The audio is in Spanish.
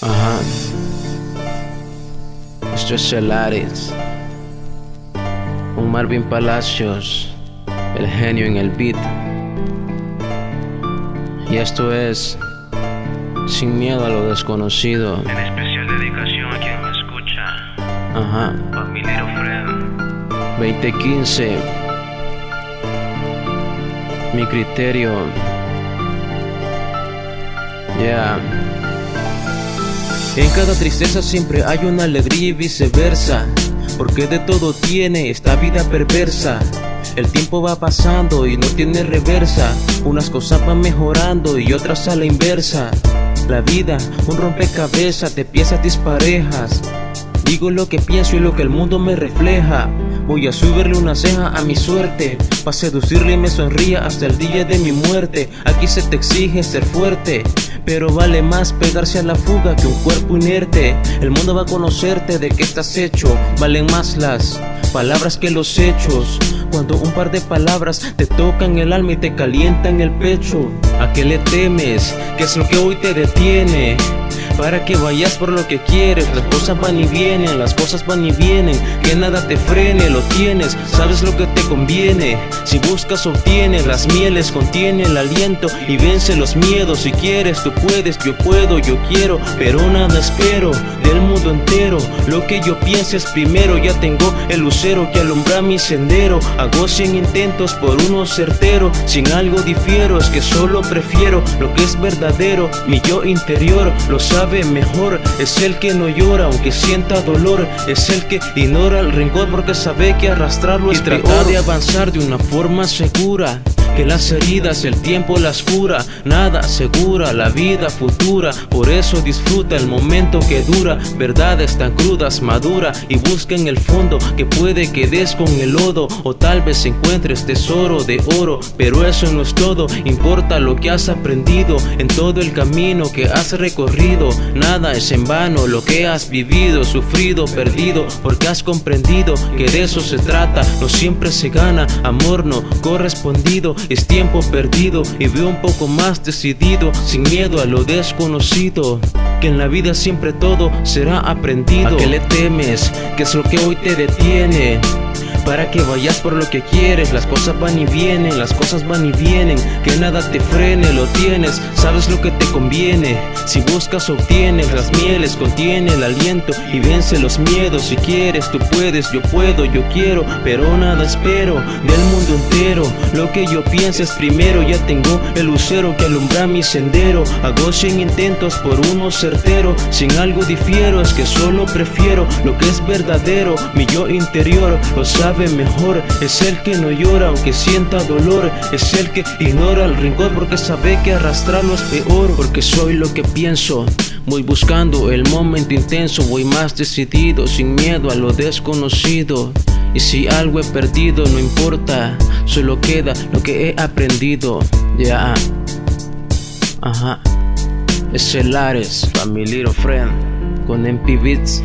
Ajá. Esto es Celares. Un Marvin Palacios. El genio en el beat. Y esto es. Sin miedo a lo desconocido. En especial dedicación a quien me escucha. Ajá. Familiero Fred. 2015. Mi criterio. Yeah. En cada tristeza siempre hay una alegría y viceversa. Porque de todo tiene esta vida perversa. El tiempo va pasando y no tiene reversa. Unas cosas van mejorando y otras a la inversa. La vida, un rompecabezas de piezas disparejas. Digo lo que pienso y lo que el mundo me refleja. Voy a subirle una ceja a mi suerte, pa' seducirle y me sonría hasta el día de mi muerte. Aquí se te exige ser fuerte, pero vale más pegarse a la fuga que un cuerpo inerte. El mundo va a conocerte de qué estás hecho, valen más las palabras que los hechos. Cuando un par de palabras te tocan el alma y te calientan el pecho, ¿a qué le temes? ¿Qué es lo que hoy te detiene? Para que vayas por lo que quieres, las cosas van y vienen, las cosas van y vienen, que nada te frene, lo tienes, sabes lo que te conviene. Si buscas, obtienes, las mieles contienen el aliento y vence los miedos. Si quieres, tú puedes, yo puedo, yo quiero, pero nada espero del mundo entero. Lo que yo pienses primero, ya tengo el lucero que alumbra mi sendero. Hago cien intentos por uno certero, sin algo difiero, es que solo prefiero lo que es verdadero. Mi yo interior lo sabe mejor, es el que no llora aunque sienta dolor, es el que ignora el rencor porque sabe que arrastrarlo es y tratar de avanzar de una forma segura que las heridas el tiempo las cura, nada segura la vida futura, por eso disfruta el momento que dura, verdades tan crudas madura. Y busca en el fondo que puede que des con el lodo. O tal vez encuentres tesoro de oro, pero eso no es todo, importa lo que has aprendido en todo el camino que has recorrido, nada es en vano. Lo que has vivido, sufrido, perdido, porque has comprendido que de eso se trata, no siempre se gana, amor no correspondido es tiempo perdido y veo un poco más decidido, sin miedo a lo desconocido. Que en la vida siempre todo será aprendido. ¿A qué le temes? ¿Qué es lo que hoy te detiene? Para que vayas por lo que quieres. Las cosas van y vienen, las cosas van y vienen. Que nada te frene, lo tienes, sabes lo que te conviene. Si buscas, obtienes. Las mieles contiene el aliento y vence los miedos. Si quieres, tú puedes, yo puedo, yo quiero, pero nada espero del mundo entero. Lo que yo pienses primero, ya tengo el lucero que alumbra mi sendero. Hago cien intentos por uno certero. Sin algo difiero, es que solo prefiero lo que es verdadero. Mi yo interior lo sabe mejor. Es el que no llora aunque sienta dolor. Es el que ignora el rincón porque sabe que arrastrarlo es peor. Porque soy lo que pienso. Voy buscando el momento intenso, voy más decidido, sin miedo a lo desconocido. Y si algo he perdido, no importa, solo queda lo que he aprendido. Ya, ajá. Es el Ares, Family Friend, con MP Beats.